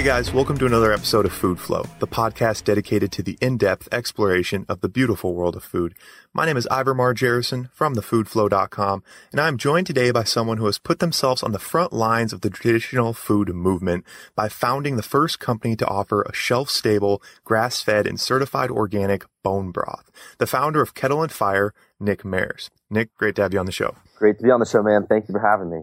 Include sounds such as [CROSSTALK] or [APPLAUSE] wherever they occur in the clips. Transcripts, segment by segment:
Hey guys, welcome to another episode of Food Flow, the podcast dedicated to the in-depth exploration of the beautiful world of food. My name is Ivor Margerison from thefoodflow.com, and I'm joined today by someone who has put themselves on the front lines of the traditional food movement by founding the first company to offer a shelf-stable, grass-fed, and certified organic bone broth. The founder of Kettle and Fire, Nick Mares. Nick, great to have you on the show. Great to be on the show, man. Thank you for having me.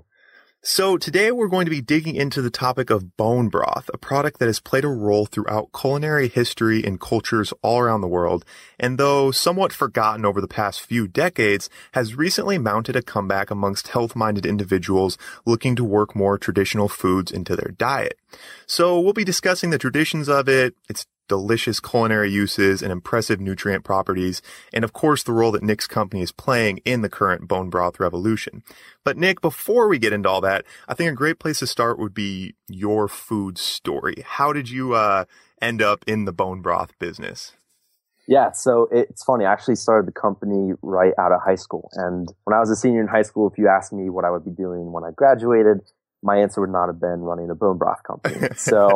So today we're going to be digging into the topic of bone broth, a product that has played a role throughout culinary history and cultures all around the world, and though somewhat forgotten over the past few decades, has recently mounted a comeback amongst health-minded individuals looking to work more traditional foods into their diet. So we'll be discussing the traditions of it, its delicious culinary uses and impressive nutrient properties, and of course the role that Nick's company is playing in the current bone broth revolution. But Nick, before we get into all that, I think a great place to start would be your food story. How did you uh, end up in the bone broth business? Yeah, so it's funny. I actually started the company right out of high school. And when I was a senior in high school, if you asked me what I would be doing when I graduated, my answer would not have been running a bone broth company. [LAUGHS] So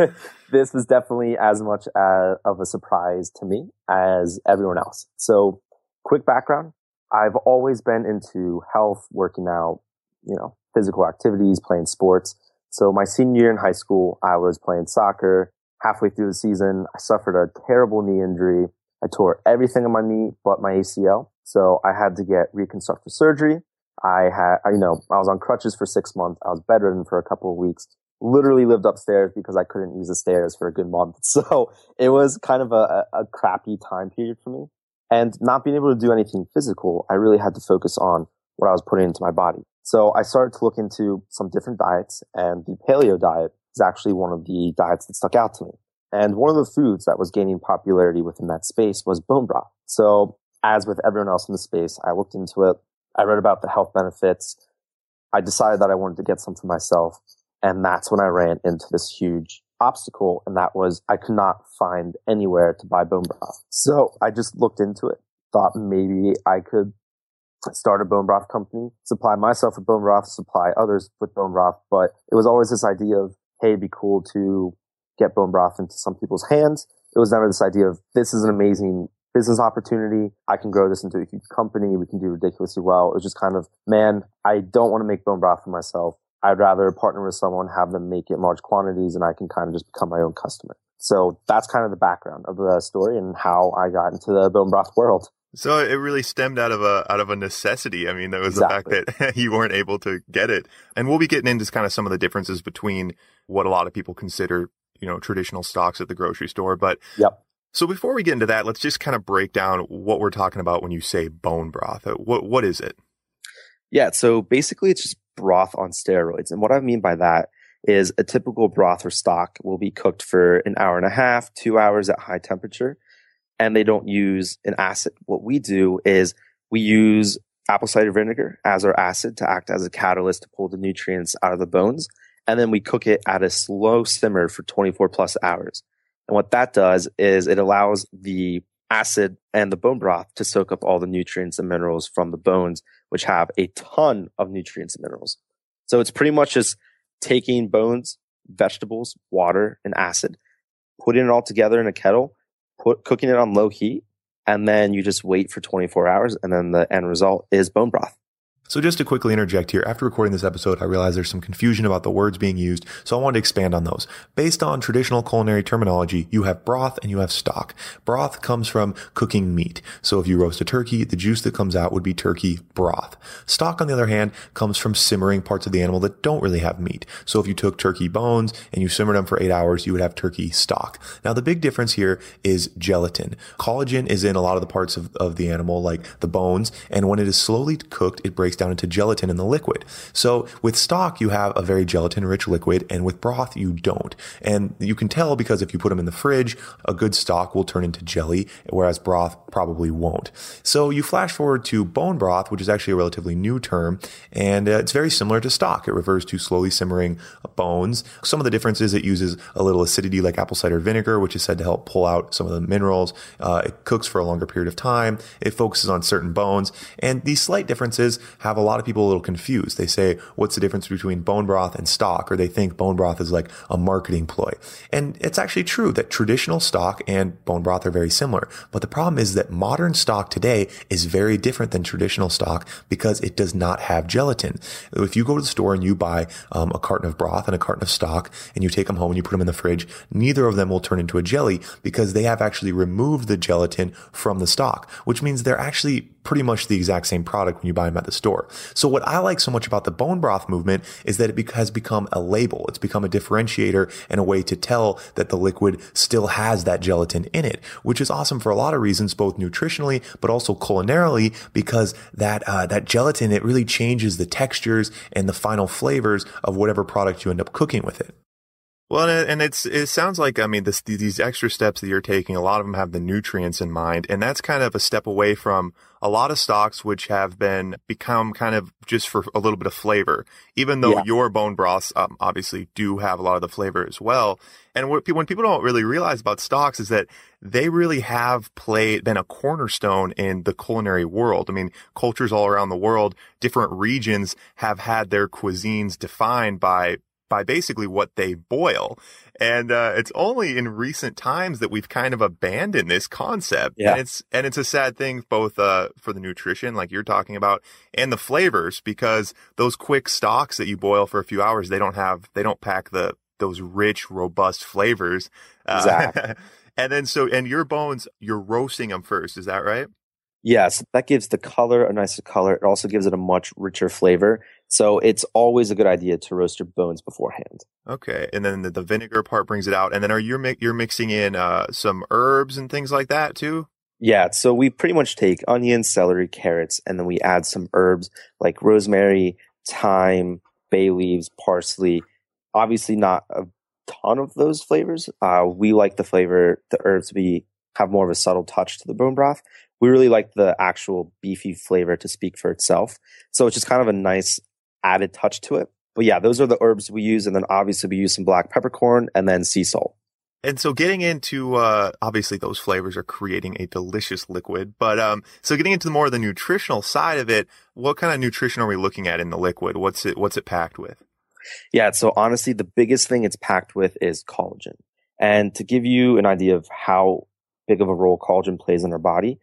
[LAUGHS] this was definitely as much as, of a surprise to me as everyone else. So quick background. I've always been into health, working out, you know, physical activities, playing sports. So my senior year in high school, I was playing soccer. Halfway through the season, I suffered a terrible knee injury. I tore everything on my knee but my ACL. So I had to get reconstructive surgery. I had, you know, I was on crutches for six months. I was bedridden for a couple of weeks. Literally lived upstairs because I couldn't use the stairs for a good month. [LAUGHS] So it was kind of a, a crappy time period for me. And not being able to do anything physical, I really had to focus on what I was putting into my body. So I started to look into some different diets and the paleo diet is actually one of the diets that stuck out to me. And one of the foods that was gaining popularity within that space was bone broth. So as with everyone else in the space, I looked into it, I read about the health benefits. I decided that I wanted to get some for myself. And that's when I ran into this huge obstacle. And that was I could not find anywhere to buy bone broth. So I just looked into it, thought maybe I could start a bone broth company, supply myself with bone broth, supply others with bone broth. But it was always this idea of, hey, it'd be cool to get bone broth into some people's hands. It was never this idea of this is an amazing business opportunity. I can grow this into a huge company. We can do ridiculously well. It was just kind of, man, I don't want to make bone broth for myself. I'd rather partner with someone, have them make it in large quantities, and I can kind of just become my own customer. So that's kind of the background of the story and how I got into the bone broth world. So it really stemmed out of a out of a necessity. I mean, that was exactly. the fact that [LAUGHS] you weren't able to get it. And we'll be getting into kind of some of the differences between what a lot of people consider, you know, traditional stocks at the grocery store. But yep. So before we get into that, let's just kind of break down what we're talking about when you say bone broth. Uh, what what is it? Yeah, so basically it's just broth on steroids. And what I mean by that is a typical broth or stock will be cooked for an hour and a half, 2 hours at high temperature, and they don't use an acid. What we do is we use apple cider vinegar as our acid to act as a catalyst to pull the nutrients out of the bones, and then we cook it at a slow simmer for 24 plus hours. And what that does is it allows the acid and the bone broth to soak up all the nutrients and minerals from the bones, which have a ton of nutrients and minerals. So it's pretty much just taking bones, vegetables, water, and acid, putting it all together in a kettle, put, cooking it on low heat, and then you just wait for 24 hours, and then the end result is bone broth. So just to quickly interject here, after recording this episode, I realized there's some confusion about the words being used, so I wanted to expand on those. Based on traditional culinary terminology, you have broth and you have stock. Broth comes from cooking meat. So if you roast a turkey, the juice that comes out would be turkey broth. Stock, on the other hand, comes from simmering parts of the animal that don't really have meat. So if you took turkey bones and you simmered them for eight hours, you would have turkey stock. Now the big difference here is gelatin. Collagen is in a lot of the parts of, of the animal, like the bones, and when it is slowly cooked, it breaks breaks down into gelatin in the liquid. So with stock, you have a very gelatin rich liquid, and with broth, you don't. And you can tell because if you put them in the fridge, a good stock will turn into jelly, whereas broth probably won't. So you flash forward to bone broth, which is actually a relatively new term, and uh, it's very similar to stock. It refers to slowly simmering bones. Some of the differences it uses a little acidity like apple cider vinegar, which is said to help pull out some of the minerals. Uh, it cooks for a longer period of time. It focuses on certain bones, and these slight differences have a lot of people a little confused. They say, what's the difference between bone broth and stock? Or they think bone broth is like a marketing ploy. And it's actually true that traditional stock and bone broth are very similar. But the problem is that modern stock today is very different than traditional stock because it does not have gelatin. If you go to the store and you buy um, a carton of broth and a carton of stock and you take them home and you put them in the fridge, neither of them will turn into a jelly because they have actually removed the gelatin from the stock, which means they're actually pretty much the exact same product when you buy them at the store. So what I like so much about the bone broth movement is that it has become a label. It's become a differentiator and a way to tell that the liquid still has that gelatin in it, which is awesome for a lot of reasons, both nutritionally, but also culinarily, because that, uh, that gelatin, it really changes the textures and the final flavors of whatever product you end up cooking with it. Well, and it's it sounds like I mean this, these extra steps that you're taking. A lot of them have the nutrients in mind, and that's kind of a step away from a lot of stocks which have been become kind of just for a little bit of flavor. Even though yeah. your bone broths um, obviously do have a lot of the flavor as well. And what when people don't really realize about stocks is that they really have played been a cornerstone in the culinary world. I mean, cultures all around the world, different regions have had their cuisines defined by by basically what they boil. And uh, it's only in recent times that we've kind of abandoned this concept. Yeah. And it's and it's a sad thing both uh, for the nutrition, like you're talking about, and the flavors, because those quick stocks that you boil for a few hours, they don't have they don't pack the those rich, robust flavors. Exactly. Uh, [LAUGHS] and then so and your bones, you're roasting them first, is that right? Yes, that gives the color a nicer color. It also gives it a much richer flavor. So it's always a good idea to roast your bones beforehand. Okay, and then the, the vinegar part brings it out. And then are you mi- you're mixing in uh, some herbs and things like that too? Yeah, so we pretty much take onions, celery, carrots, and then we add some herbs like rosemary, thyme, bay leaves, parsley. Obviously, not a ton of those flavors. Uh, we like the flavor, the herbs to be have more of a subtle touch to the bone broth we really like the actual beefy flavor to speak for itself. So it's just kind of a nice added touch to it. But yeah, those are the herbs we use. And then obviously we use some black peppercorn and then sea salt. And so getting into, uh, obviously those flavors are creating a delicious liquid, but, um, so getting into more of the nutritional side of it, what kind of nutrition are we looking at in the liquid? What's it, what's it packed with? Yeah. So honestly, the biggest thing it's packed with is collagen. And to give you an idea of how big of a role collagen plays in our body,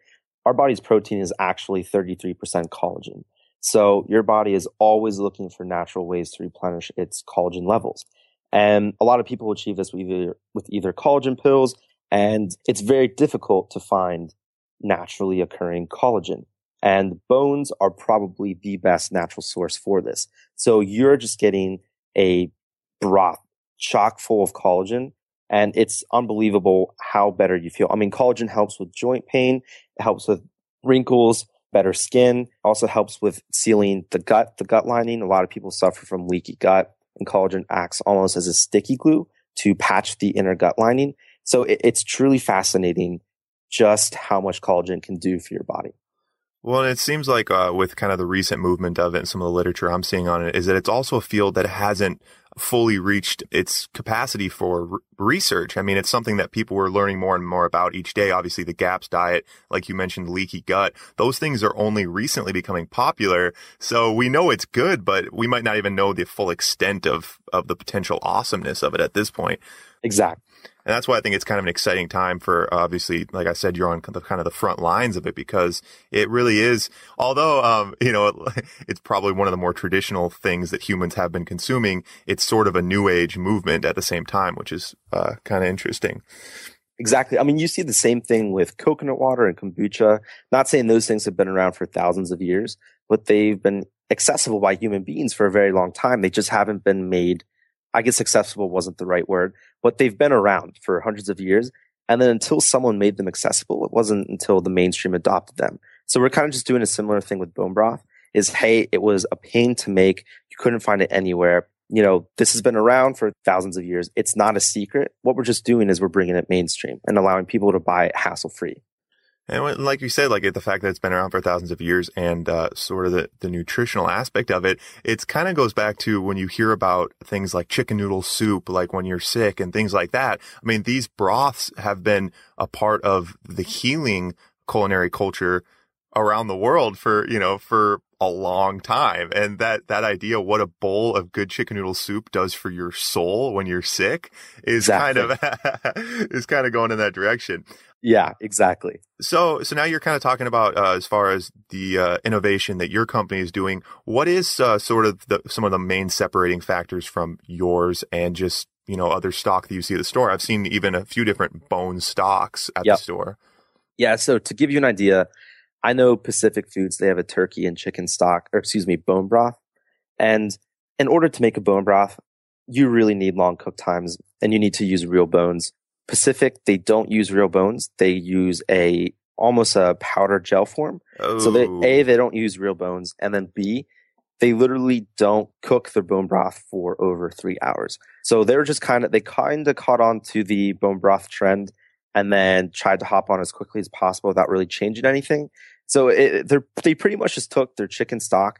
our body's protein is actually 33% collagen. So your body is always looking for natural ways to replenish its collagen levels. And a lot of people achieve this with either, with either collagen pills, and it's very difficult to find naturally occurring collagen. And bones are probably the best natural source for this. So you're just getting a broth chock full of collagen and it's unbelievable how better you feel. I mean, collagen helps with joint pain, it helps with wrinkles, better skin, also helps with sealing the gut, the gut lining. A lot of people suffer from leaky gut, and collagen acts almost as a sticky glue to patch the inner gut lining. So it, it's truly fascinating just how much collagen can do for your body. Well, it seems like uh, with kind of the recent movement of it and some of the literature I'm seeing on it is that it's also a field that hasn't fully reached its capacity for r- research. I mean, it's something that people were learning more and more about each day. Obviously, the GAPS diet, like you mentioned, leaky gut, those things are only recently becoming popular. So we know it's good, but we might not even know the full extent of, of the potential awesomeness of it at this point. Exactly. And that's why I think it's kind of an exciting time for obviously, like I said, you're on the kind of the front lines of it because it really is, although, um, [LAUGHS] you know, it's probably one of the more traditional things that humans have been consuming. It's sort of a new age movement at the same time, which is, uh, kind of interesting. Exactly. I mean, you see the same thing with coconut water and kombucha. Not saying those things have been around for thousands of years, but they've been accessible by human beings for a very long time. They just haven't been made I guess accessible wasn't the right word, but they've been around for hundreds of years. And then until someone made them accessible, it wasn't until the mainstream adopted them. So we're kind of just doing a similar thing with bone broth is, hey, it was a pain to make. You couldn't find it anywhere. You know, this has been around for thousands of years. It's not a secret. What we're just doing is we're bringing it mainstream and allowing people to buy it hassle free. And like you said, like the fact that it's been around for thousands of years and uh, sort of the, the nutritional aspect of it, it kind of goes back to when you hear about things like chicken noodle soup, like when you're sick and things like that. I mean, these broths have been a part of the healing culinary culture around the world for, you know, for a long time. And that, that idea, what a bowl of good chicken noodle soup does for your soul when you're sick is exactly. kind of, [LAUGHS] is kind of going in that direction. Yeah, exactly. So, so now you're kind of talking about uh, as far as the uh, innovation that your company is doing. What is uh, sort of the, some of the main separating factors from yours and just you know other stock that you see at the store? I've seen even a few different bone stocks at yep. the store. Yeah. So to give you an idea, I know Pacific Foods they have a turkey and chicken stock, or excuse me, bone broth, and in order to make a bone broth, you really need long cook times and you need to use real bones. Pacific, they don't use real bones. They use a almost a powder gel form. Oh. So they A, they don't use real bones. And then B, they literally don't cook their bone broth for over three hours. So they're just kind of they kind of caught on to the bone broth trend and then tried to hop on as quickly as possible without really changing anything. So it, they pretty much just took their chicken stock,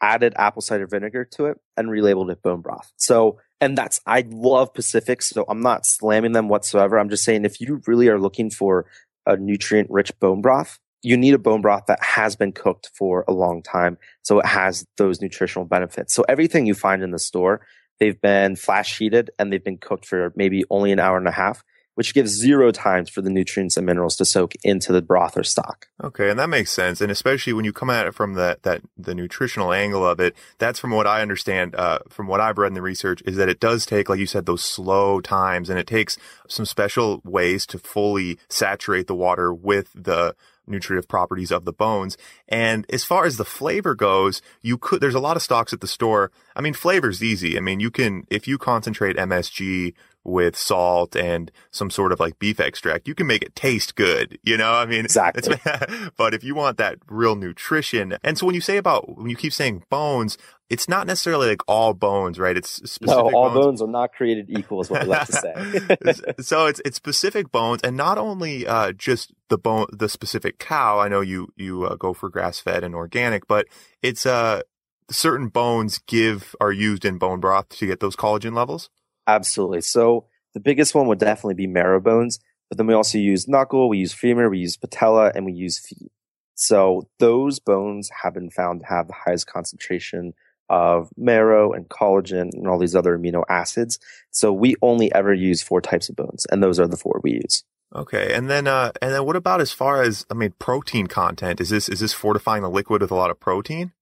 added apple cider vinegar to it, and relabeled it bone broth. So and that's I love Pacifics, so I'm not slamming them whatsoever. I'm just saying if you really are looking for a nutrient rich bone broth, you need a bone broth that has been cooked for a long time, so it has those nutritional benefits. So everything you find in the store, they've been flash heated and they've been cooked for maybe only an hour and a half which gives zero times for the nutrients and minerals to soak into the broth or stock. Okay, and that makes sense. And especially when you come at it from that that the nutritional angle of it, that's from what I understand, uh, from what I've read in the research, is that it does take, like you said, those slow times, and it takes some special ways to fully saturate the water with the nutritive properties of the bones. And as far as the flavor goes, you could, there's a lot of stocks at the store. I mean, flavor's easy. I mean, you can, if you concentrate MSG with salt and some sort of like beef extract, you can make it taste good. You know, I mean, exactly. [LAUGHS] but if you want that real nutrition, and so when you say about when you keep saying bones, it's not necessarily like all bones, right? It's specific. No, all bones. bones are not created equal, is what we like to say. [LAUGHS] so it's it's specific bones, and not only uh, just the bone, the specific cow. I know you you uh, go for grass fed and organic, but it's uh certain bones give are used in bone broth to get those collagen levels. Absolutely. So the biggest one would definitely be marrow bones, but then we also use knuckle, we use femur, we use patella, and we use feet. So those bones have been found to have the highest concentration of marrow and collagen and all these other amino acids. So we only ever use four types of bones, and those are the four we use. Okay, and then uh, and then what about as far as I mean protein content? Is this is this fortifying the liquid with a lot of protein?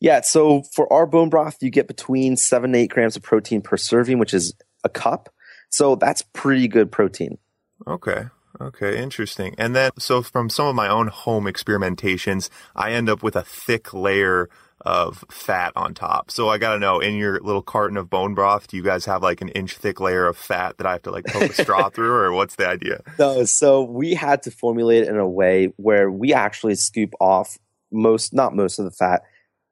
Yeah, so for our bone broth, you get between seven to eight grams of protein per serving, which is a cup. So that's pretty good protein. Okay. Okay, interesting. And then, so from some of my own home experimentations, I end up with a thick layer of fat on top. So I got to know in your little carton of bone broth, do you guys have like an inch thick layer of fat that I have to like poke a straw [LAUGHS] through or what's the idea? No, so we had to formulate it in a way where we actually scoop off most, not most of the fat,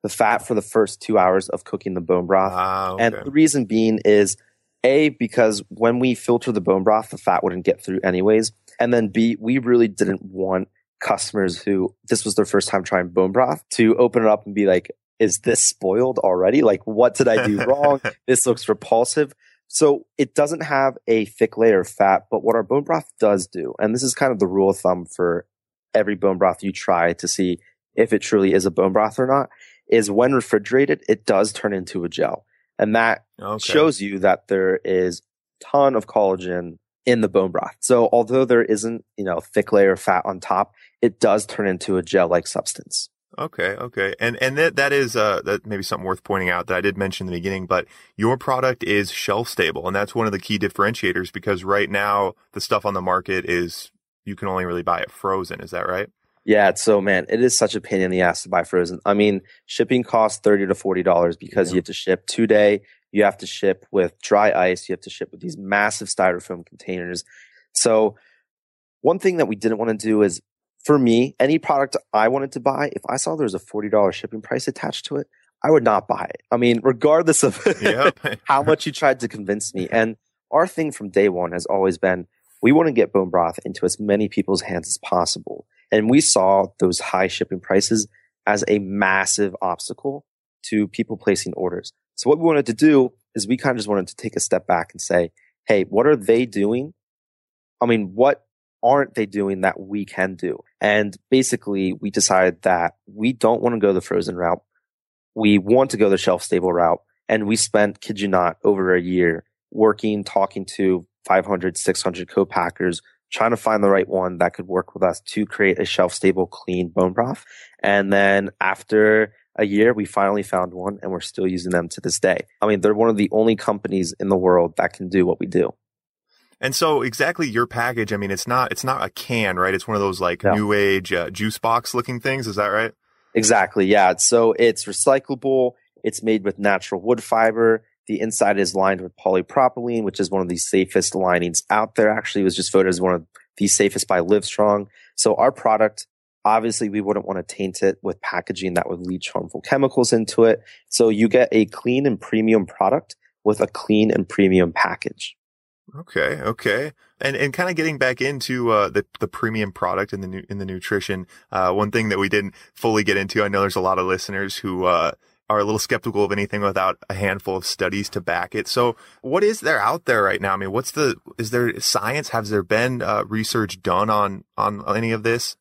the fat for the first two hours of cooking the bone broth. Ah, okay. And the reason being is A, because when we filter the bone broth, the fat wouldn't get through anyways. And then B, we really didn't want customers who this was their first time trying bone broth to open it up and be like, is this spoiled already? Like, what did I do wrong? [LAUGHS] this looks repulsive. So it doesn't have a thick layer of fat, but what our bone broth does do, and this is kind of the rule of thumb for every bone broth you try to see if it truly is a bone broth or not, is when refrigerated, it does turn into a gel. And that okay. shows you that there is ton of collagen in the bone broth. So although there isn't, you know, thick layer of fat on top, it does turn into a gel-like substance. Okay, okay. And and that that is uh that maybe something worth pointing out that I did mention in the beginning, but your product is shelf stable and that's one of the key differentiators because right now the stuff on the market is you can only really buy it frozen, is that right? Yeah, so man, it is such a pain in the ass to buy frozen. I mean, shipping costs thirty to forty dollars because yeah. you have to ship two day. You have to ship with dry ice. You have to ship with these massive styrofoam containers. So, one thing that we didn't want to do is, for me, any product I wanted to buy, if I saw there was a forty dollars shipping price attached to it, I would not buy it. I mean, regardless of [LAUGHS] how much you tried to convince me. And our thing from day one has always been, we want to get bone broth into as many people's hands as possible. And we saw those high shipping prices as a massive obstacle to people placing orders. So what we wanted to do is we kind of just wanted to take a step back and say, Hey, what are they doing? I mean, what aren't they doing that we can do? And basically, we decided that we don't want to go the frozen route. We want to go the shelf stable route. And we spent, kid you not, over a year working, talking to 500, 600 co-packers, trying to find the right one that could work with us to create a shelf stable, clean bone broth. And then after a year, we finally found one and we're still using them to this day. I mean, they're one of the only companies in the world that can do what we do. And so exactly your package, I mean, it's not, it's not a can, right? It's one of those like no. new age uh, juice box looking things. Is that right? Exactly. Yeah. So it's recyclable. It's made with natural wood fiber. The inside is lined with polypropylene, which is one of the safest linings out there. Actually, it was just voted as one of the safest by Livestrong. So our product, obviously, we wouldn't want to taint it with packaging that would leach harmful chemicals into it. So you get a clean and premium product with a clean and premium package. Okay, okay, and and kind of getting back into uh, the the premium product in the new in the nutrition. Uh, one thing that we didn't fully get into, I know there's a lot of listeners who uh, are a little skeptical of anything without a handful of studies to back it. So, what is there out there right now? I mean, what's the is there science? Has there been uh, research done on on any of this?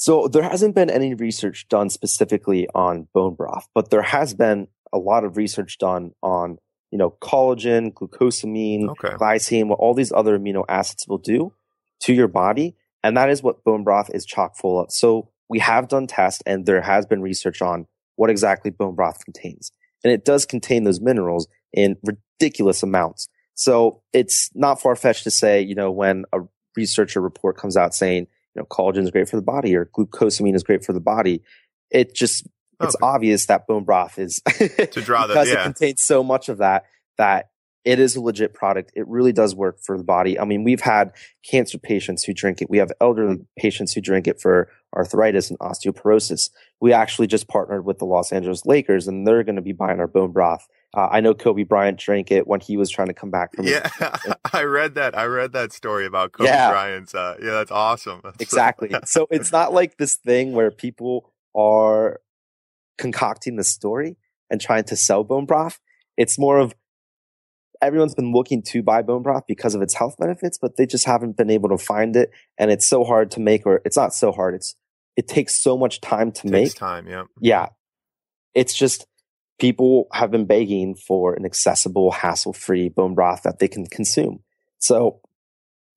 So there hasn't been any research done specifically on bone broth, but there has been a lot of research done on you know, collagen, glucosamine, okay. glycine, what all these other amino acids will do to your body. And that is what bone broth is chock full of. So we have done tests and there has been research on what exactly bone broth contains. And it does contain those minerals in ridiculous amounts. So it's not far fetched to say, you know, when a researcher report comes out saying, you know, collagen is great for the body or glucosamine is great for the body, it just it's okay. obvious that bone broth is [LAUGHS] to draw that, because yeah. it contains so much of that that it is a legit product. It really does work for the body. I mean, we've had cancer patients who drink it. We have elderly mm. patients who drink it for arthritis and osteoporosis. We actually just partnered with the Los Angeles Lakers and they're going to be buying our bone broth. Uh, I know Kobe Bryant drank it when he was trying to come back from. Yeah, [LAUGHS] I read that. I read that story about Kobe yeah. Bryant's. Uh, yeah, that's awesome. That's exactly. [LAUGHS] so it's not like this thing where people are concocting the story and trying to sell bone broth. It's more of everyone's been looking to buy bone broth because of its health benefits, but they just haven't been able to find it. And it's so hard to make, or it's not so hard. It's, it takes so much time to make. time. Yeah. Yeah. It's just people have been begging for an accessible, hassle free bone broth that they can consume. So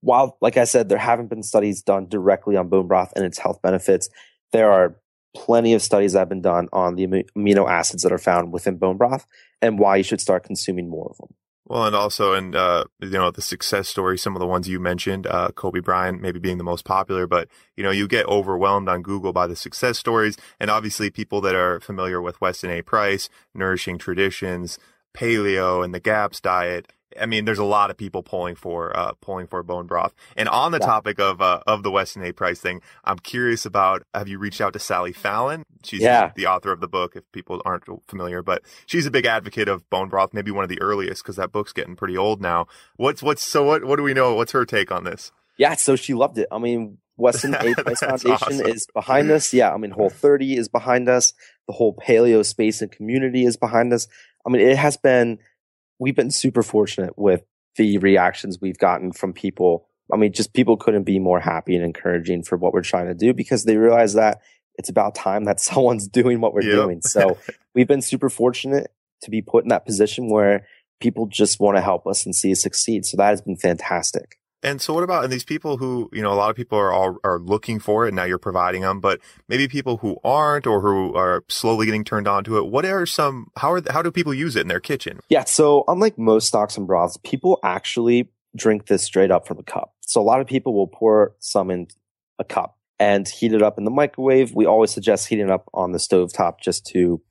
while, like I said, there haven't been studies done directly on bone broth and its health benefits, there are plenty of studies that have been done on the amino acids that are found within bone broth and why you should start consuming more of them. Well, and also, and uh, you know, the success stories, some of the ones you mentioned, uh, Kobe Bryant maybe being the most popular, but you know, you get overwhelmed on Google by the success stories, and obviously, people that are familiar with Weston A. Price, Nourishing Traditions, Paleo, and the GAPS diet, I mean, there's a lot of people pulling for uh, pulling for bone broth. And on the yeah. topic of uh, of the Weston A. Price thing, I'm curious about. Have you reached out to Sally Fallon? She's yeah. the author of the book. If people aren't familiar, but she's a big advocate of bone broth. Maybe one of the earliest because that book's getting pretty old now. What's what's so what what do we know? What's her take on this? Yeah, so she loved it. I mean, Weston A. [LAUGHS] Price Foundation awesome. is behind us. Yeah, I mean, Whole 30 is behind us. The whole paleo space and community is behind us. I mean, it has been we've been super fortunate with the reactions we've gotten from people. I mean, just people couldn't be more happy and encouraging for what we're trying to do because they realize that it's about time that [LAUGHS] someone's doing what we're yep. doing. So [LAUGHS] we've been super fortunate to be put in that position where people just want to help us and see us succeed. So that has been fantastic. And so what about, and these people who, you know, a lot of people are all, are looking for it and now you're providing them, but maybe people who aren't or who are slowly getting turned on to it. What are some, how are, how do people use it in their kitchen? Yeah. So unlike most stocks and broths, people actually drink this straight up from a cup. So a lot of people will pour some in a cup and heat it up in the microwave. We always suggest heating it up on the stove top just to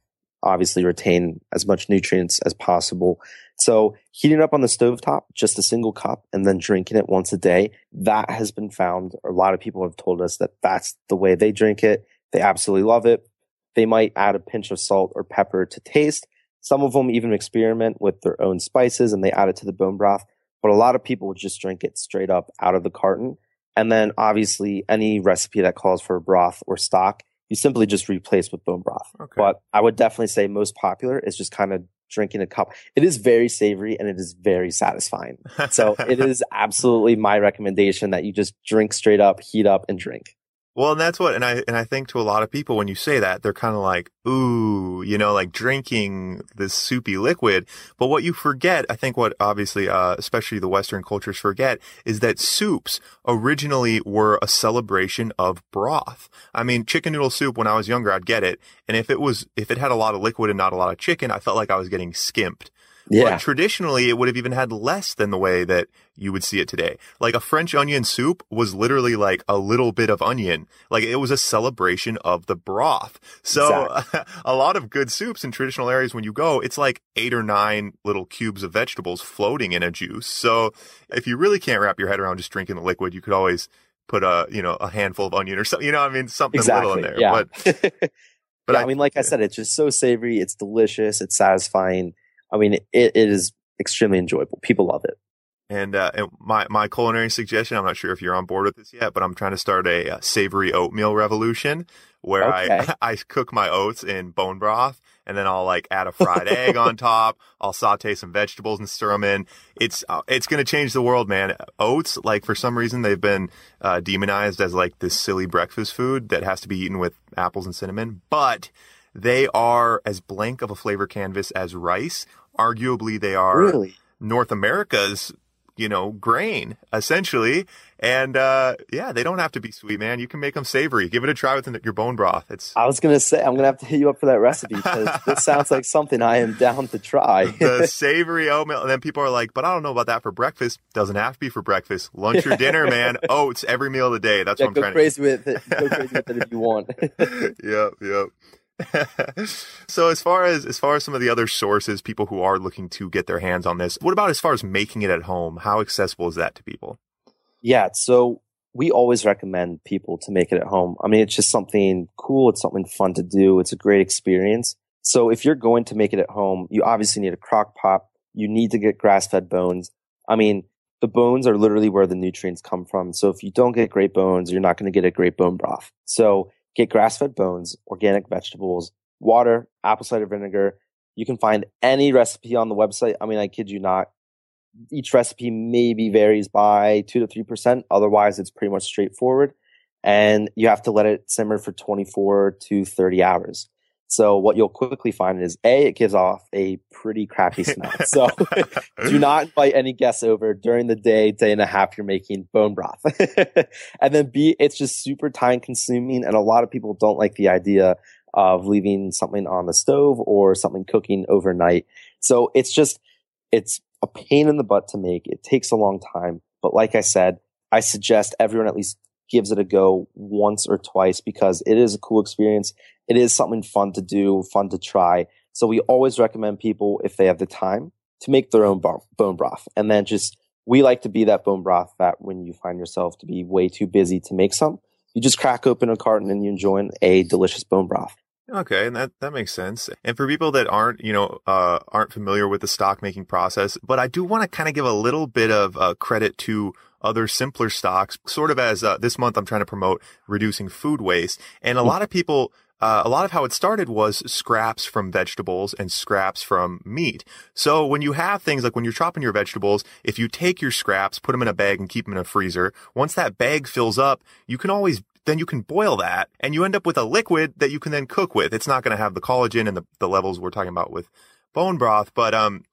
obviously retain as much nutrients as possible. So heating up on the stove top, just a single cup and then drinking it once a day, that has been found. A lot of people have told us that that's the way they drink it. They absolutely love it. They might add a pinch of salt or pepper to taste. Some of them even experiment with their own spices and they add it to the bone broth. But a lot of people just drink it straight up out of the carton. And then obviously any recipe that calls for a broth or stock you simply just replace with bone broth. Okay. But I would definitely say most popular is just kind of drinking a cup. It is very savory and it is very satisfying. So it [LAUGHS] is absolutely my recommendation that you just drink straight up, heat up, and drink. Well, and that's what, and I, and I think to a lot of people, when you say that, they're kind of like, ooh, you know, like drinking this soupy liquid. But what you forget, I think what obviously, uh, especially the Western cultures forget is that soups originally were a celebration of broth. I mean, chicken noodle soup, when I was younger, I'd get it. And if it was, if it had a lot of liquid and not a lot of chicken, I felt like I was getting skimped. Yeah. But traditionally, it would have even had less than the way that you would see it today. Like a French onion soup was literally like a little bit of onion. Like it was a celebration of the broth. So exactly. [LAUGHS] a lot of good soups in traditional areas, when you go, it's like eight or nine little cubes of vegetables floating in a juice. So if you really can't wrap your head around just drinking the liquid, you could always put a, you know, a handful of onion or something, you know, I mean, something exactly. little in there. Yeah. But, but yeah, I, I mean, like I said, it's just so savory. It's delicious. It's satisfying I mean, it, it is extremely enjoyable. People love it. And, uh, and my, my culinary suggestion, I'm not sure if you're on board with this yet, but I'm trying to start a, a savory oatmeal revolution where okay. I, [LAUGHS] I cook my oats in bone broth and then I'll like add a fried egg on [LAUGHS] top. I'll saute some vegetables and stir them in. It's, uh, it's going to change the world, man. Oats, like for some reason, they've been, uh, demonized as like this silly breakfast food that has to be eaten with apples and cinnamon, but they are as blank of a flavor canvas as rice arguably they are really? North America's, you know, grain essentially. And, uh, yeah, they don't have to be sweet, man. You can make them savory. Give it a try with your bone broth. It's, I was to say, I'm to have to hit you up for that recipe because this [LAUGHS] sounds like something I am down to try. the savory oatmeal. And then people are like, but I don't know about that for breakfast. Doesn't have to be for breakfast. Lunch or dinner, man. [LAUGHS] Oats every meal of the day. That's yeah, what I'm go trying crazy to with it. Go crazy with it if you want. [LAUGHS] yep. Yep. [LAUGHS] so as far as as far as some of the other sources, people who are looking to get their hands on this, what about as far as making it at home? How accessible is that to people? Yeah, so we always recommend people to make it at home. I mean, it's just something cool. It's something fun to do. It's a great experience. So if you're going to make it at home, you obviously need a crock pot. You need to get grass fed bones. I mean, the bones are literally where the nutrients come from. So if you don't get great bones, you're not going to get a great bone broth. So Get grass fed bones, organic vegetables, water, apple cider vinegar. You can find any recipe on the website. I mean, I kid you not. Each recipe maybe varies by 2 to 3%. Otherwise, it's pretty much straightforward. And you have to let it simmer for 24 to 30 hours. So what you'll quickly find is A, it gives off a pretty crappy [LAUGHS] smell. So [LAUGHS] do not invite any guests over during the day, day and a half you're making bone broth. [LAUGHS] and then B, it's just super time consuming. And a lot of people don't like the idea of leaving something on the stove or something cooking overnight. So it's just, it's a pain in the butt to make. It takes a long time. But like I said, I suggest everyone at least gives it a go once or twice because it is a cool experience. It is something fun to do, fun to try. So we always recommend people, if they have the time, to make their own bone broth. And then just, we like to be that bone broth that when you find yourself to be way too busy to make some, you just crack open a carton and you enjoy a delicious bone broth. Okay, and that that makes sense. And for people that aren't, you know, uh, aren't familiar with the stock making process, but I do want to kind of give a little bit of uh, credit to other simpler stocks, sort of as uh, this month I'm trying to promote reducing food waste. And a lot of people, uh, a lot of how it started was scraps from vegetables and scraps from meat. So when you have things like when you're chopping your vegetables, if you take your scraps, put them in a bag and keep them in a freezer, once that bag fills up, you can always then you can boil that and you end up with a liquid that you can then cook with. It's not going to have the collagen and the, the levels we're talking about with bone broth, but, um,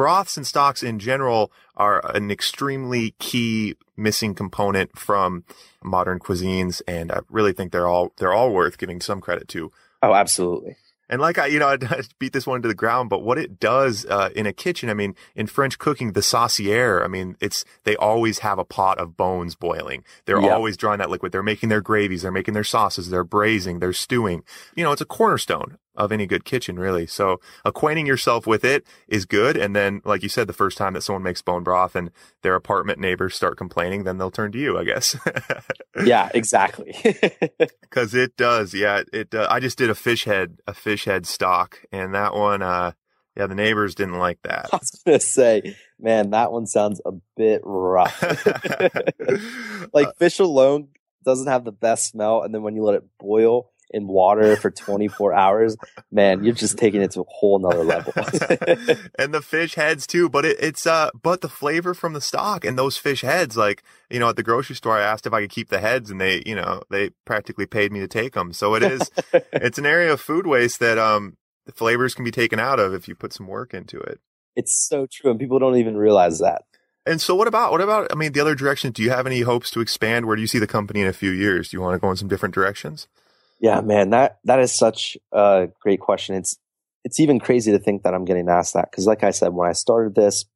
broths and stocks in general are an extremely key missing component from modern cuisines, and I really think they're all they're all worth giving some credit to. Oh, absolutely. And like I, you know, [LAUGHS] I beat this one to the ground, but what it does uh, in a kitchen, I mean, in French cooking, the saucière, I mean, it's they always have a pot of bones boiling. They're yep. always drawing that liquid. They're making their gravies, they're making their sauces, they're braising, they're stewing. You know, it's a cornerstone of any good kitchen, really. So acquainting yourself with it is good. And then, like you said, the first time that someone makes bone broth and their apartment neighbors start complaining, then they'll turn to you, I guess. [LAUGHS] yeah, exactly. [LAUGHS] Cause it does. Yeah. It, uh, I just did a fish head, a fish head stock and that one, uh, yeah, the neighbors didn't like that. [LAUGHS] I was gonna say, man, that one sounds a bit rough. like fish alone doesn't have the best smell, and then when you let it boil, in water for 24 hours, man, you're just taking it to a whole nother level. [LAUGHS] and the fish heads too, but it, it's uh, but the flavor from the stock and those fish heads, like you know, at the grocery store, I asked if I could keep the heads, and they, you know, they practically paid me to take them. So it is, [LAUGHS] it's an area of food waste that um, the flavors can be taken out of if you put some work into it. It's so true, and people don't even realize that. And so, what about what about? I mean, the other direction. Do you have any hopes to expand? Where do you see the company in a few years? Do you want to go in some different directions? Yeah, man, that that is such a great question. It's it's even crazy to think that I'm getting asked that because, like I said, when I started this,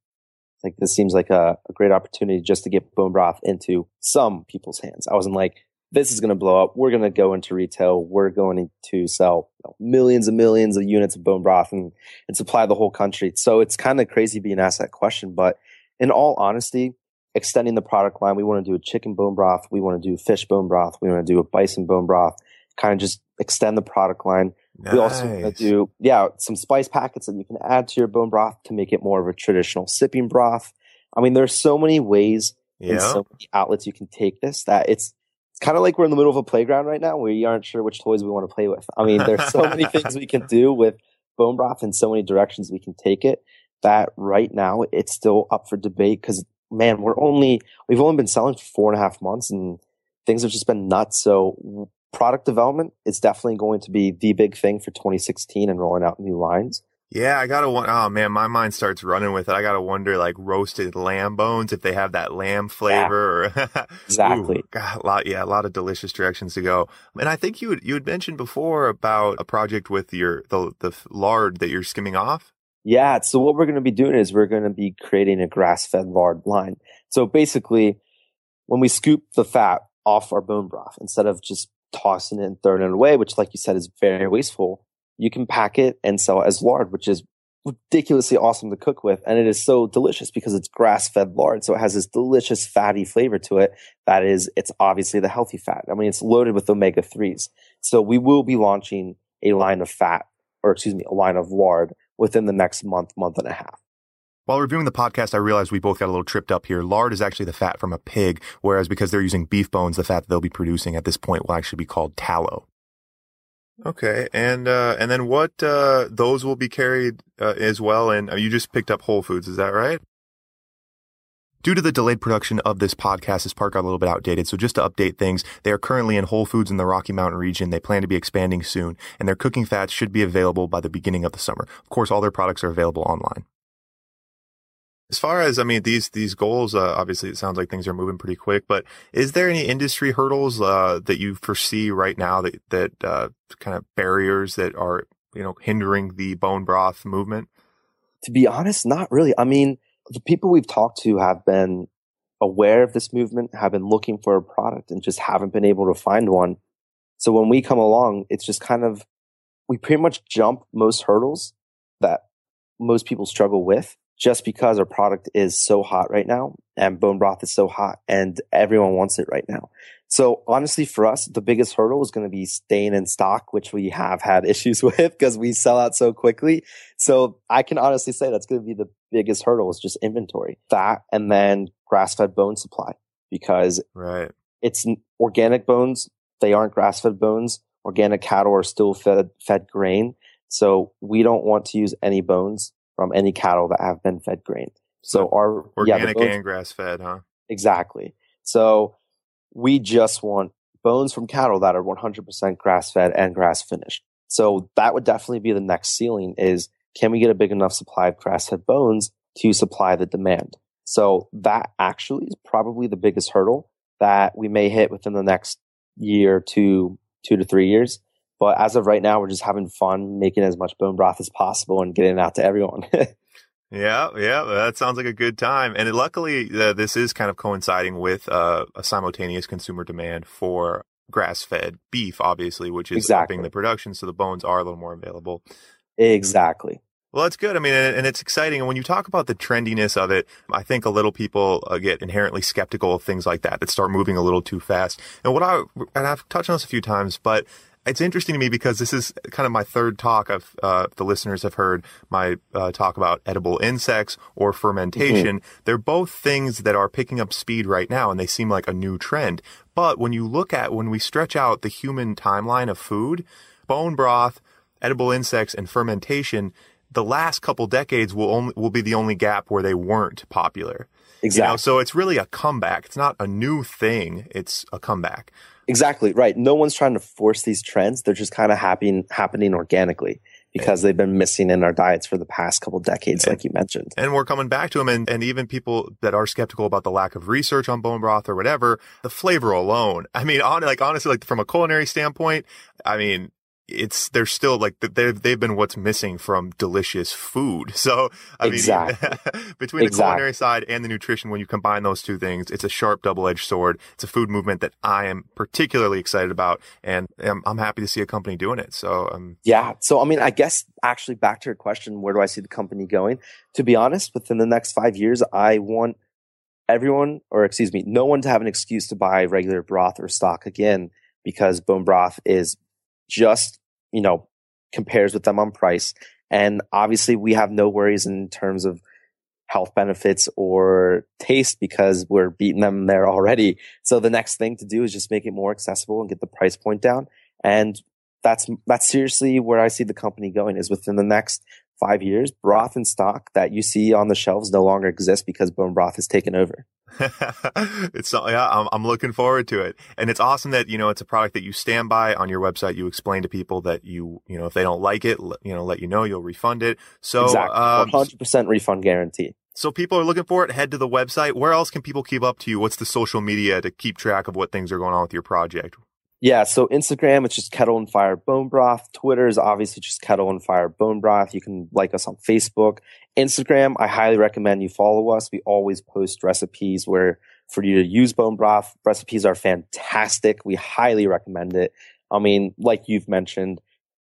like this seems like a, a great opportunity just to get bone broth into some people's hands. I wasn't like, this is going to blow up. We're going to go into retail. We're going to sell you know, millions and millions of units of bone broth and, and supply the whole country. So it's kind of crazy being asked that question. But in all honesty, extending the product line, we want to do a chicken bone broth. We want to do fish bone broth. We want to do a bison bone broth, kind of just extend the product line. Nice. We also do, yeah, some spice packets that you can add to your bone broth to make it more of a traditional sipping broth. I mean, there's so many ways yep. and so many outlets you can take this that it's, it's kind of like we're in the middle of a playground right now. We aren't sure which toys we want to play with. I mean, there's so many [LAUGHS] things we can do with bone broth and so many directions we can take it that right now it's still up for debate because man, we're only, we've only been selling for four and a half months and things have just been nuts. So product development is definitely going to be the big thing for 2016 and rolling out new lines. Yeah, I gotta. Oh man, my mind starts running with it. I gotta wonder, like roasted lamb bones, if they have that lamb flavor. Yeah, or [LAUGHS] exactly. Ooh, God, a lot, yeah, a lot of delicious directions to go. And I think you had, you had mentioned before about a project with your the the lard that you're skimming off. Yeah. So what we're going to be doing is we're going to be creating a grass fed lard line. So basically, when we scoop the fat off our bone broth, instead of just tossing it and throwing it away, which, like you said, is very wasteful, you can pack it and sell it as lard, which is ridiculously awesome to cook with. And it is so delicious because it's grass fed lard. So it has this delicious fatty flavor to it. That is, it's obviously the healthy fat. I mean, it's loaded with omega 3s. So we will be launching a line of fat, or excuse me, a line of lard within the next month, month and a half. While reviewing the podcast, I realized we both got a little tripped up here. Lard is actually the fat from a pig, whereas because they're using beef bones, the fat that they'll be producing at this point will actually be called tallow. Okay, and uh, and then what? Uh, those will be carried uh, as well. And uh, you just picked up Whole Foods, is that right? Due to the delayed production of this podcast, this part got a little bit outdated. So just to update things, they are currently in Whole Foods in the Rocky Mountain region. They plan to be expanding soon, and their cooking fats should be available by the beginning of the summer. Of course, all their products are available online. As far as I mean, these these goals, uh, obviously, it sounds like things are moving pretty quick. But is there any industry hurdles uh, that you foresee right now that that uh, kind of barriers that are you know hindering the bone broth movement? To be honest, not really. I mean, the people we've talked to have been aware of this movement, have been looking for a product, and just haven't been able to find one. So when we come along, it's just kind of we pretty much jump most hurdles that most people struggle with just because our product is so hot right now and bone broth is so hot and everyone wants it right now. So honestly, for us, the biggest hurdle is going to be staying in stock, which we have had [LAUGHS] issues with because we sell out so quickly. So I can honestly say that's going to be the biggest hurdle is just inventory, that, and then grass fed bone supply because right. it's organic bones. They aren't grass fed bones. Organic cattle are still fed, fed grain. So we don't want to use any bones from any cattle that have been fed grain. So our organic yeah, bones, and grass fed, huh? Exactly. So we just want bones from cattle that are 100% grass fed and grass finished. So that would definitely be the next ceiling is can we get a big enough supply of grass fed bones to supply the demand? So that actually is probably the biggest hurdle that we may hit within the next year to two to three years. But as of right now, we're just having fun making as much bone broth as possible and getting it out to everyone. [LAUGHS] yeah, yeah, that sounds like a good time. And luckily, uh, this is kind of coinciding with uh, a simultaneous consumer demand for grass-fed beef, obviously, which is exactly. upping the production, so the bones are a little more available. Exactly. Well, that's good. I mean, and it's exciting. And when you talk about the trendiness of it, I think a little people uh, get inherently skeptical of things like that that start moving a little too fast. And what I and I've touched on this a few times, but it's interesting to me because this is kind of my third talk of uh, the listeners have heard my uh, talk about edible insects or fermentation. Mm-hmm. They're both things that are picking up speed right now and they seem like a new trend. But when you look at when we stretch out the human timeline of food, bone broth, edible insects and fermentation, the last couple decades will only will be the only gap where they weren't popular. Exactly. You know, so it's really a comeback. It's not a new thing. It's a comeback. Exactly right. No one's trying to force these trends. They're just kind of happening happening organically because they've been missing in our diets for the past couple decades, and, like you mentioned. And we're coming back to them. And, and even people that are skeptical about the lack of research on bone broth or whatever, the flavor alone. I mean, on, like honestly, like from a culinary standpoint, I mean, it's they're still like they've they've been what's missing from delicious food. [LAUGHS] So I exactly. mean, [LAUGHS] between exactly. the culinary side and the nutrition, when you combine those two things, it's a sharp double edged sword. It's a food movement that I am particularly excited about, and I'm, I'm happy to see a company doing it. So um, yeah. So I mean, I guess actually back to your question, where do I see the company going? To be honest, within the next five years, I want everyone, or excuse me, no one to have an excuse to buy regular broth or stock again because bone broth is just, you know, compares with them on price. And obviously we have no worries in terms of health benefits or taste because we're beating them there already. So the next thing to do is just make it more accessible and get the price point down. And that's, that's seriously where I see the company going is within the next five years, broth and stock that you see on the shelves no longer exist because bone broth has taken over. [LAUGHS] it's yeah, I'm, I'm looking forward to it, and it's awesome that you know it's a product that you stand by on your website. You explain to people that you you know if they don't like it, you know, let you know you'll refund it. So exactly, um, 100% refund guarantee. So people are looking for it. Head to the website. Where else can people keep up to you? What's the social media to keep track of what things are going on with your project? Yeah, so Instagram, it's just Kettle and Fire Bone Broth. Twitter is obviously just Kettle and Fire Bone Broth. You can like us on Facebook. Instagram, I highly recommend you follow us. We always post recipes where for you to use bone broth. Recipes are fantastic. We highly recommend it. I mean, like you've mentioned,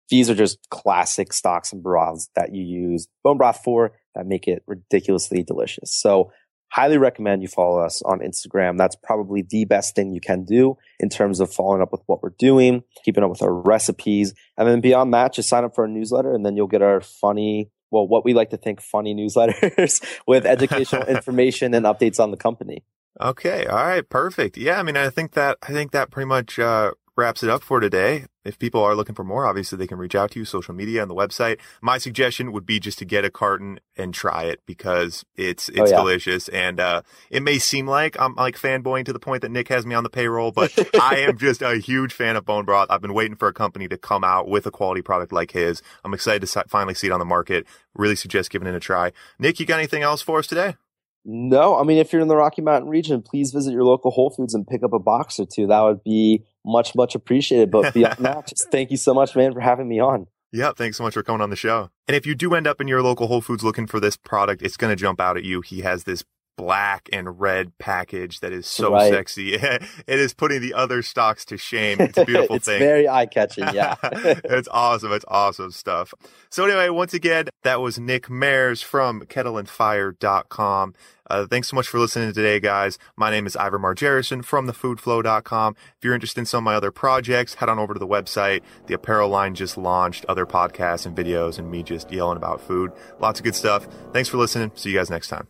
these are just classic stocks and broths that you use bone broth for that make it ridiculously delicious. So highly recommend you follow us on Instagram. That's probably the best thing you can do in terms of following up with what we're doing, keeping up with our recipes. And then beyond that, just sign up for our newsletter and then you'll get our funny, well, what we like to think funny newsletters [LAUGHS] with educational [LAUGHS] information and updates on the company. Okay. All right. Perfect. Yeah. I mean, I think that, I think that pretty much, uh, wraps it up for today. If people are looking for more, obviously they can reach out to you, social media and the website. My suggestion would be just to get a carton and try it because it's, it's oh, yeah. delicious. And, uh, it may seem like I'm like fanboying to the point that Nick has me on the payroll, but I am [LAUGHS] just a huge fan of bone broth. I've been waiting for a company to come out with a quality product like his. I'm excited to finally see it on the market. Really suggest giving it a try. Nick, you got anything else for us today? No, I mean, if you're in the Rocky Mountain region, please visit your local Whole Foods and pick up a box or two. That would be much, much appreciated. But beyond [LAUGHS] that, just thank you so much, man, for having me on. Yeah, thanks so much for coming on the show. And if you do end up in your local Whole Foods looking for this product, it's going to jump out at you. He has this black and red package that is so right. sexy. [LAUGHS] it is putting the other stocks to shame. It's a [LAUGHS] beautiful it's thing. It's very eye catching. Yeah. [LAUGHS] it's awesome. It's awesome stuff. So anyway, once again, that was Nick Mares from kettleandfire.com. Uh, thanks so much for listening today, guys. My name is Ivor Margerison from thefoodflow.com. If you're interested in some of my other projects, head on over to the website. The apparel line just launched, other podcasts and videos, and me just yelling about food. Lots of good stuff. Thanks for listening. See you guys next time.